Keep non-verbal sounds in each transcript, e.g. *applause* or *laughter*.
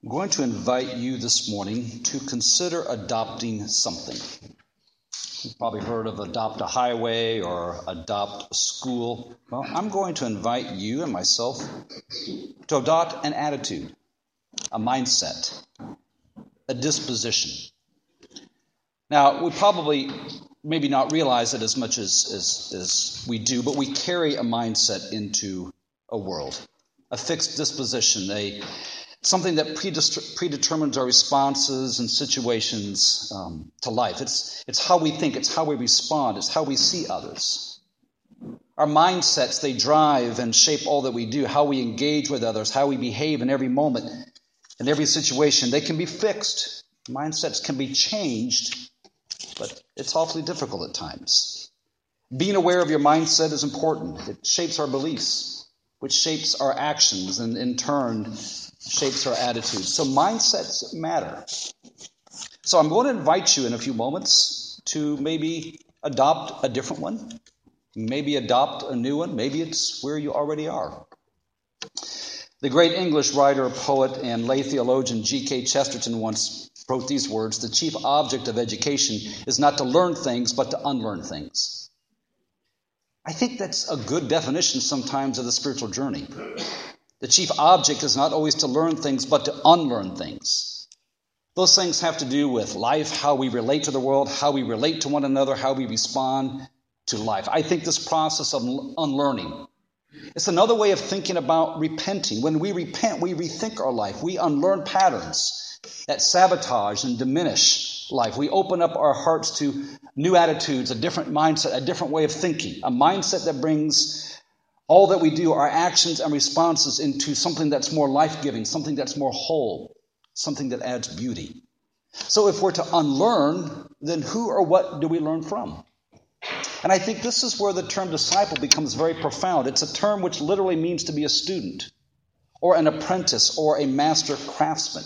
I'm going to invite you this morning to consider adopting something. You've probably heard of adopt a highway or adopt a school. Well, I'm going to invite you and myself to adopt an attitude, a mindset, a disposition. Now, we probably maybe not realize it as much as, as, as we do, but we carry a mindset into a world, a fixed disposition, a something that predetermines our responses and situations um, to life. It's, it's how we think, it's how we respond, it's how we see others. Our mindsets, they drive and shape all that we do, how we engage with others, how we behave in every moment, in every situation. They can be fixed, mindsets can be changed, but it's awfully difficult at times. Being aware of your mindset is important. It shapes our beliefs, which shapes our actions, and in turn, shapes our attitudes. So mindsets matter. So I'm going to invite you in a few moments to maybe adopt a different one, maybe adopt a new one, maybe it's where you already are. The great English writer, poet, and lay theologian G.K. Chesterton once wrote these words The chief object of education is not to learn things, but to unlearn things. I think that's a good definition sometimes of the spiritual journey. The chief object is not always to learn things, but to unlearn things. Those things have to do with life, how we relate to the world, how we relate to one another, how we respond to life. I think this process of unlearning it's another way of thinking about repenting. When we repent, we rethink our life. We unlearn patterns that sabotage and diminish life. We open up our hearts to new attitudes, a different mindset, a different way of thinking, a mindset that brings all that we do, our actions and responses, into something that's more life giving, something that's more whole, something that adds beauty. So if we're to unlearn, then who or what do we learn from? And I think this is where the term disciple becomes very profound. It's a term which literally means to be a student, or an apprentice, or a master craftsman.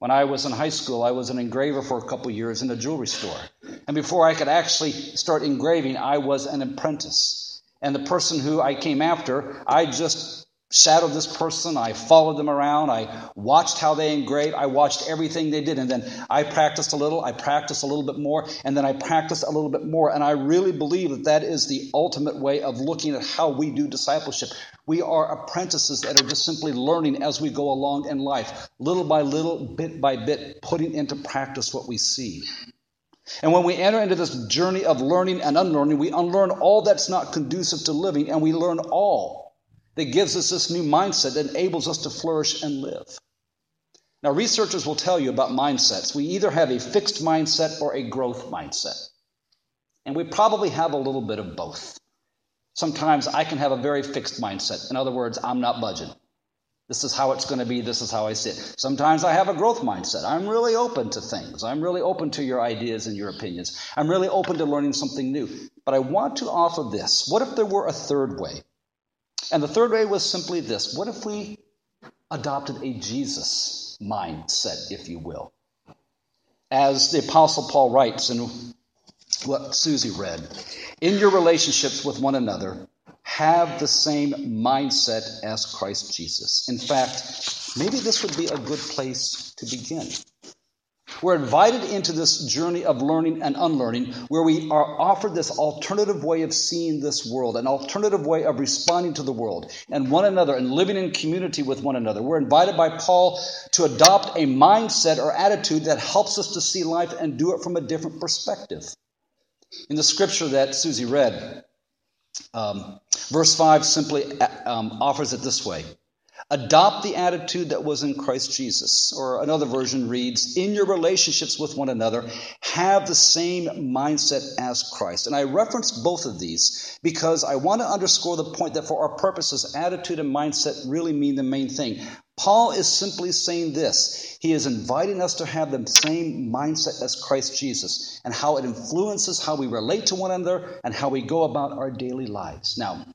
When I was in high school, I was an engraver for a couple years in a jewelry store. And before I could actually start engraving, I was an apprentice. And the person who I came after, I just shadowed this person. I followed them around. I watched how they engraved. I watched everything they did. And then I practiced a little. I practiced a little bit more. And then I practiced a little bit more. And I really believe that that is the ultimate way of looking at how we do discipleship. We are apprentices that are just simply learning as we go along in life, little by little, bit by bit, putting into practice what we see. And when we enter into this journey of learning and unlearning, we unlearn all that's not conducive to living, and we learn all that gives us this new mindset that enables us to flourish and live. Now, researchers will tell you about mindsets. We either have a fixed mindset or a growth mindset. And we probably have a little bit of both. Sometimes I can have a very fixed mindset. In other words, I'm not budging. This is how it's going to be. This is how I see it. Sometimes I have a growth mindset. I'm really open to things. I'm really open to your ideas and your opinions. I'm really open to learning something new. But I want to offer this. What if there were a third way? And the third way was simply this what if we adopted a Jesus mindset, if you will? As the Apostle Paul writes in what Susie read, in your relationships with one another, have the same mindset as Christ Jesus. In fact, maybe this would be a good place to begin. We're invited into this journey of learning and unlearning where we are offered this alternative way of seeing this world, an alternative way of responding to the world and one another and living in community with one another. We're invited by Paul to adopt a mindset or attitude that helps us to see life and do it from a different perspective. In the scripture that Susie read, um, verse 5 simply um, offers it this way Adopt the attitude that was in Christ Jesus. Or another version reads, In your relationships with one another, have the same mindset as Christ. And I reference both of these because I want to underscore the point that for our purposes, attitude and mindset really mean the main thing. Paul is simply saying this He is inviting us to have the same mindset as Christ Jesus and how it influences how we relate to one another and how we go about our daily lives. Now,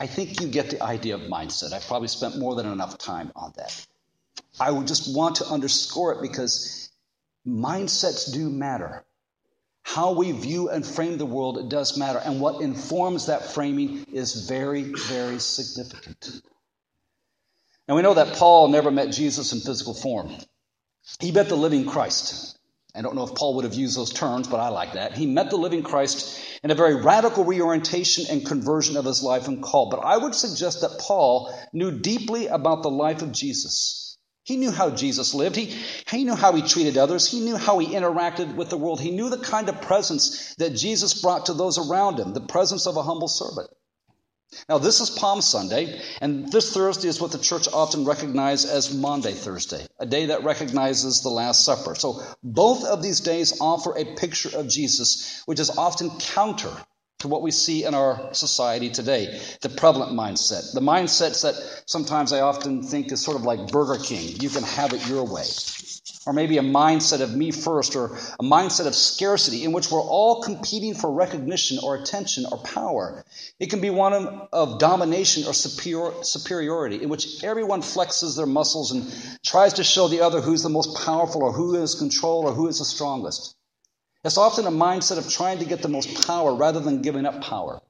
I think you get the idea of mindset. I've probably spent more than enough time on that. I would just want to underscore it because mindsets do matter. How we view and frame the world does matter, and what informs that framing is very, very significant. And we know that Paul never met Jesus in physical form. He met the living Christ. I don't know if Paul would have used those terms, but I like that. He met the living Christ in a very radical reorientation and conversion of his life and call. But I would suggest that Paul knew deeply about the life of Jesus. He knew how Jesus lived. He, he knew how he treated others. He knew how he interacted with the world. He knew the kind of presence that Jesus brought to those around him, the presence of a humble servant. Now, this is Palm Sunday, and this Thursday is what the church often recognizes as Maundy Thursday, a day that recognizes the Last Supper. So, both of these days offer a picture of Jesus, which is often counter to what we see in our society today the prevalent mindset. The mindsets that sometimes I often think is sort of like Burger King you can have it your way or maybe a mindset of me first, or a mindset of scarcity in which we're all competing for recognition or attention or power. It can be one of domination or superior, superiority in which everyone flexes their muscles and tries to show the other who's the most powerful or who is control or who is the strongest. It's often a mindset of trying to get the most power rather than giving up power.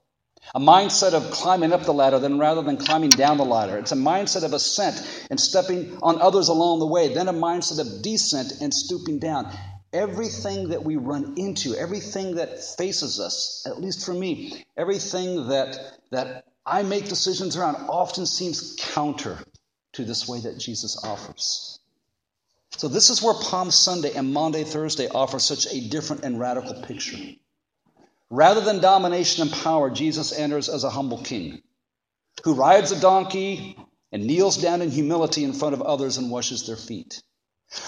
A mindset of climbing up the ladder then rather than climbing down the ladder. It's a mindset of ascent and stepping on others along the way, then a mindset of descent and stooping down. Everything that we run into, everything that faces us, at least for me, everything that, that I make decisions around often seems counter to this way that Jesus offers. So, this is where Palm Sunday and Maundy Thursday offer such a different and radical picture. Rather than domination and power, Jesus enters as a humble king who rides a donkey and kneels down in humility in front of others and washes their feet.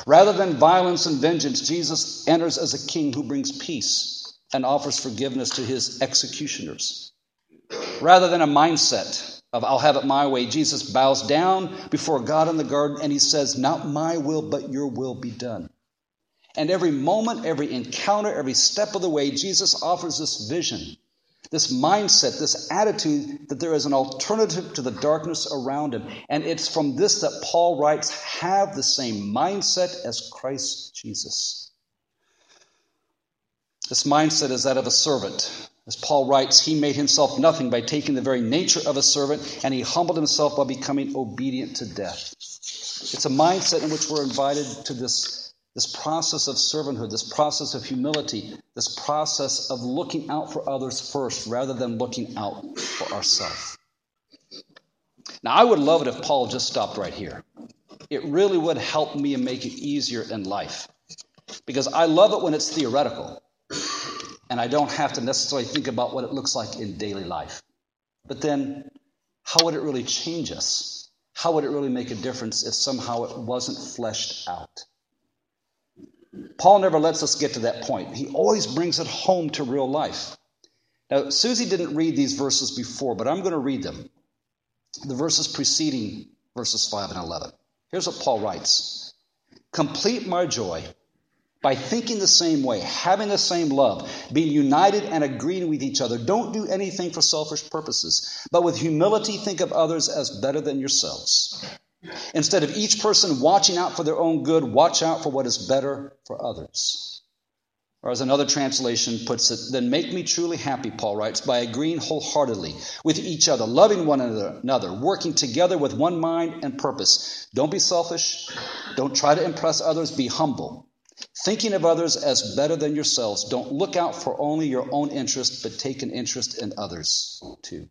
Rather than violence and vengeance, Jesus enters as a king who brings peace and offers forgiveness to his executioners. Rather than a mindset of I'll have it my way, Jesus bows down before God in the garden and he says, Not my will, but your will be done. And every moment, every encounter, every step of the way, Jesus offers this vision, this mindset, this attitude that there is an alternative to the darkness around him. And it's from this that Paul writes, have the same mindset as Christ Jesus. This mindset is that of a servant. As Paul writes, he made himself nothing by taking the very nature of a servant, and he humbled himself by becoming obedient to death. It's a mindset in which we're invited to this this process of servanthood, this process of humility, this process of looking out for others first rather than looking out for ourselves. Now, I would love it if Paul just stopped right here. It really would help me and make it easier in life because I love it when it's theoretical and I don't have to necessarily think about what it looks like in daily life. But then, how would it really change us? How would it really make a difference if somehow it wasn't fleshed out? Paul never lets us get to that point. He always brings it home to real life. Now, Susie didn't read these verses before, but I'm going to read them. The verses preceding verses 5 and 11. Here's what Paul writes Complete my joy by thinking the same way, having the same love, being united and agreeing with each other. Don't do anything for selfish purposes, but with humility think of others as better than yourselves. Instead of each person watching out for their own good, watch out for what is better for others. Or as another translation puts it, then make me truly happy, Paul writes, by agreeing wholeheartedly with each other, loving one another, working together with one mind and purpose. Don't be selfish. Don't try to impress others. Be humble. Thinking of others as better than yourselves. Don't look out for only your own interest, but take an interest in others too.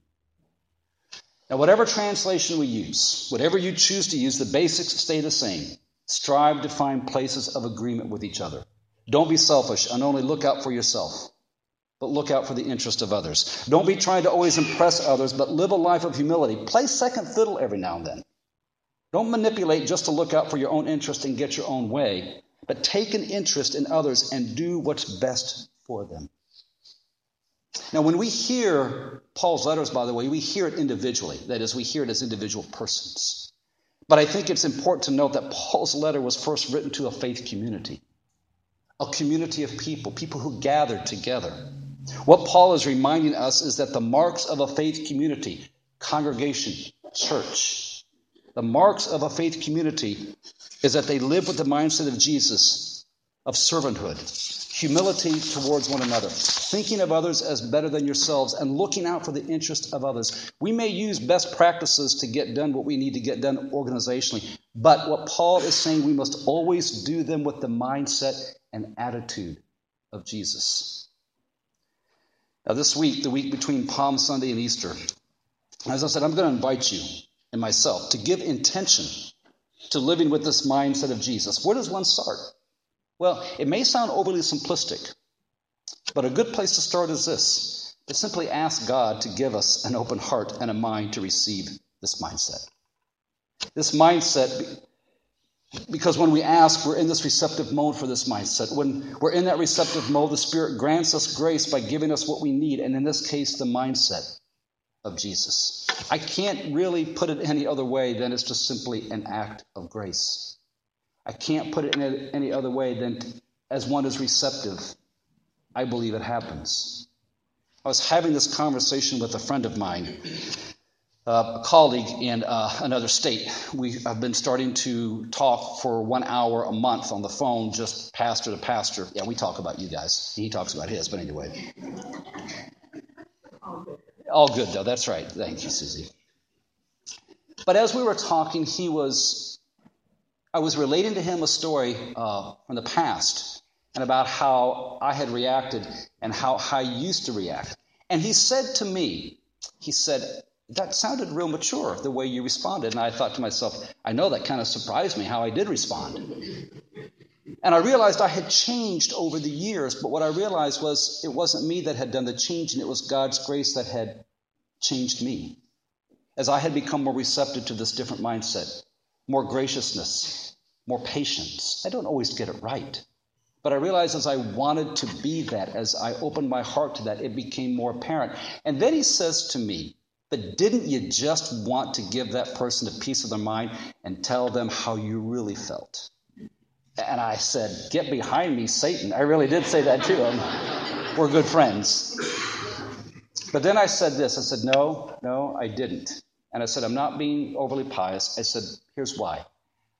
Now, whatever translation we use, whatever you choose to use, the basics stay the same. Strive to find places of agreement with each other. Don't be selfish and only look out for yourself, but look out for the interest of others. Don't be trying to always impress others, but live a life of humility. Play second fiddle every now and then. Don't manipulate just to look out for your own interest and get your own way, but take an interest in others and do what's best for them. Now, when we hear Paul's letters, by the way, we hear it individually. That is, we hear it as individual persons. But I think it's important to note that Paul's letter was first written to a faith community, a community of people, people who gathered together. What Paul is reminding us is that the marks of a faith community, congregation, church, the marks of a faith community is that they live with the mindset of Jesus, of servanthood, humility towards one another, thinking of others as better than yourselves, and looking out for the interest of others. We may use best practices to get done what we need to get done organizationally, but what Paul is saying, we must always do them with the mindset and attitude of Jesus. Now, this week, the week between Palm Sunday and Easter, as I said, I'm going to invite you and myself to give intention to living with this mindset of Jesus. Where does one start? Well, it may sound overly simplistic, but a good place to start is this to simply ask God to give us an open heart and a mind to receive this mindset. This mindset, because when we ask, we're in this receptive mode for this mindset. When we're in that receptive mode, the Spirit grants us grace by giving us what we need, and in this case, the mindset of Jesus. I can't really put it any other way than it's just simply an act of grace. I can't put it in any other way than as one is receptive. I believe it happens. I was having this conversation with a friend of mine, uh, a colleague in uh, another state. We have been starting to talk for one hour a month on the phone, just pastor to pastor. Yeah, we talk about you guys. He talks about his, but anyway. All good, though. That's right. Thank you, Susie. But as we were talking, he was I was relating to him a story uh, from the past and about how I had reacted and how I used to react. And he said to me, he said, that sounded real mature the way you responded. And I thought to myself, I know that kind of surprised me how I did respond. And I realized I had changed over the years, but what I realized was it wasn't me that had done the changing, it was God's grace that had changed me. As I had become more receptive to this different mindset, more graciousness, more patience. I don't always get it right. But I realized as I wanted to be that, as I opened my heart to that, it became more apparent. And then he says to me, But didn't you just want to give that person a piece of their mind and tell them how you really felt? And I said, Get behind me, Satan. I really did say that to him. We're good friends. But then I said this I said, No, no, I didn't. And I said, I'm not being overly pious. I said, here's why.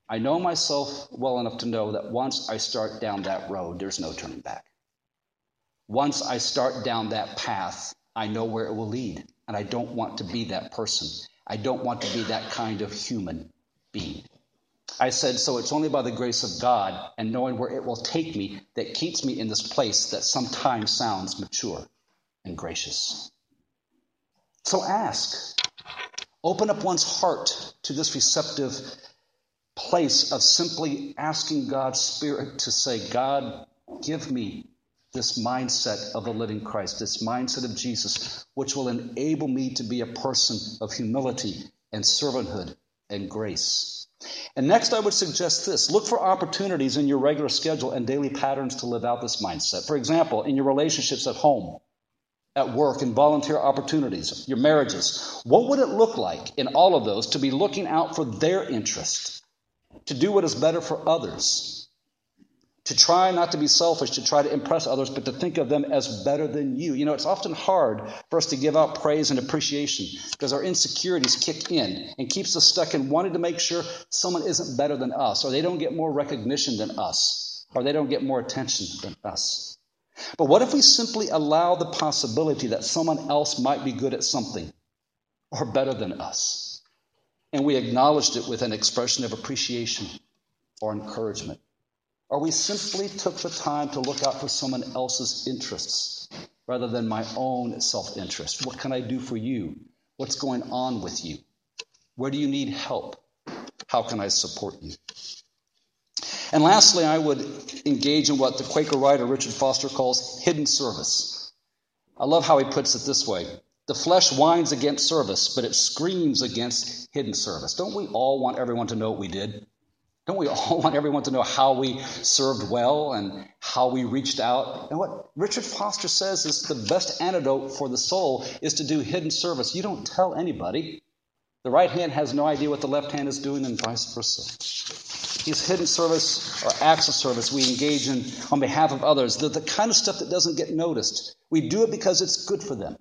I know myself well enough to know that once I start down that road, there's no turning back. Once I start down that path, I know where it will lead. And I don't want to be that person. I don't want to be that kind of human being. I said, so it's only by the grace of God and knowing where it will take me that keeps me in this place that sometimes sounds mature and gracious. So ask. Open up one's heart to this receptive place of simply asking God's Spirit to say, God, give me this mindset of the living Christ, this mindset of Jesus, which will enable me to be a person of humility and servanthood and grace. And next, I would suggest this look for opportunities in your regular schedule and daily patterns to live out this mindset. For example, in your relationships at home, at work and volunteer opportunities, your marriages. What would it look like in all of those to be looking out for their interest, to do what is better for others, to try not to be selfish, to try to impress others, but to think of them as better than you? You know, it's often hard for us to give out praise and appreciation because our insecurities kick in and keeps us stuck in wanting to make sure someone isn't better than us, or they don't get more recognition than us, or they don't get more attention than us. But what if we simply allow the possibility that someone else might be good at something or better than us? And we acknowledged it with an expression of appreciation or encouragement. Or we simply took the time to look out for someone else's interests rather than my own self interest. What can I do for you? What's going on with you? Where do you need help? How can I support you? And lastly, I would engage in what the Quaker writer Richard Foster calls hidden service. I love how he puts it this way The flesh whines against service, but it screams against hidden service. Don't we all want everyone to know what we did? Don't we *laughs* all want everyone to know how we served well and how we reached out? And what Richard Foster says is the best antidote for the soul is to do hidden service. You don't tell anybody. The right hand has no idea what the left hand is doing, and vice versa these hidden service or acts of service we engage in on behalf of others, the, the kind of stuff that doesn't get noticed. We do it because it's good for them.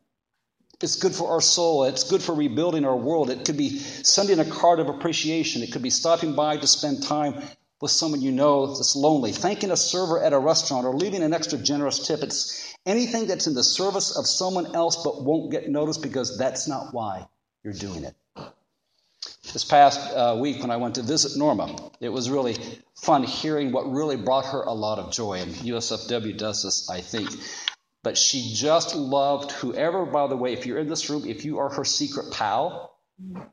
It's good for our soul. It's good for rebuilding our world. It could be sending a card of appreciation. It could be stopping by to spend time with someone you know that's lonely, thanking a server at a restaurant, or leaving an extra generous tip. It's anything that's in the service of someone else but won't get noticed because that's not why you're doing it. This past uh, week, when I went to visit Norma, it was really fun hearing what really brought her a lot of joy. And USFW does this, I think. But she just loved whoever, by the way, if you're in this room, if you are her secret pal,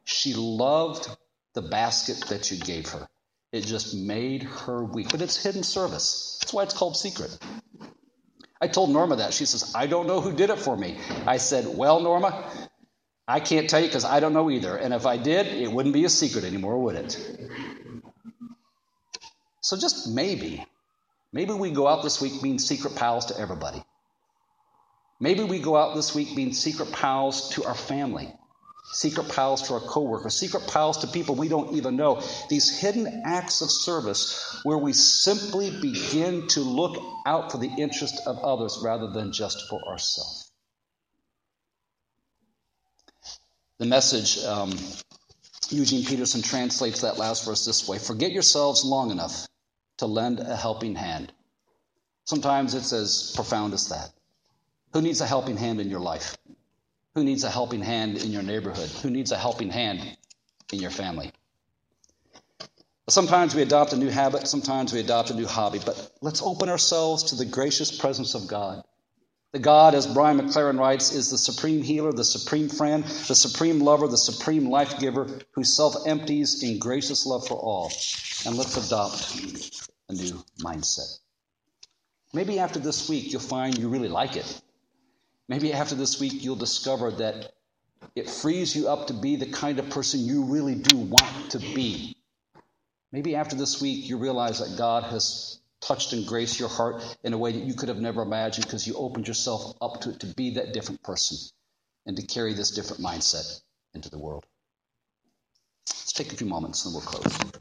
she loved the basket that you gave her. It just made her weak. But it's hidden service. That's why it's called secret. I told Norma that. She says, I don't know who did it for me. I said, Well, Norma, I can't tell you because I don't know either. And if I did, it wouldn't be a secret anymore, would it? So just maybe, maybe we go out this week being secret pals to everybody. Maybe we go out this week being secret pals to our family secret pals to our coworkers, secret pals to people we don't even know. These hidden acts of service where we simply begin to look out for the interest of others rather than just for ourselves. The message, um, Eugene Peterson translates that last verse this way Forget yourselves long enough to lend a helping hand. Sometimes it's as profound as that. Who needs a helping hand in your life? Who needs a helping hand in your neighborhood? Who needs a helping hand in your family? Sometimes we adopt a new habit, sometimes we adopt a new hobby, but let's open ourselves to the gracious presence of God. The God, as Brian McLaren writes, is the supreme healer, the supreme friend, the supreme lover, the supreme life giver who self empties in gracious love for all. And let's adopt a new mindset. Maybe after this week, you'll find you really like it. Maybe after this week, you'll discover that it frees you up to be the kind of person you really do want to be. Maybe after this week, you realize that God has touched and graced your heart in a way that you could have never imagined because you opened yourself up to it to be that different person and to carry this different mindset into the world. Let's take a few moments and we'll close.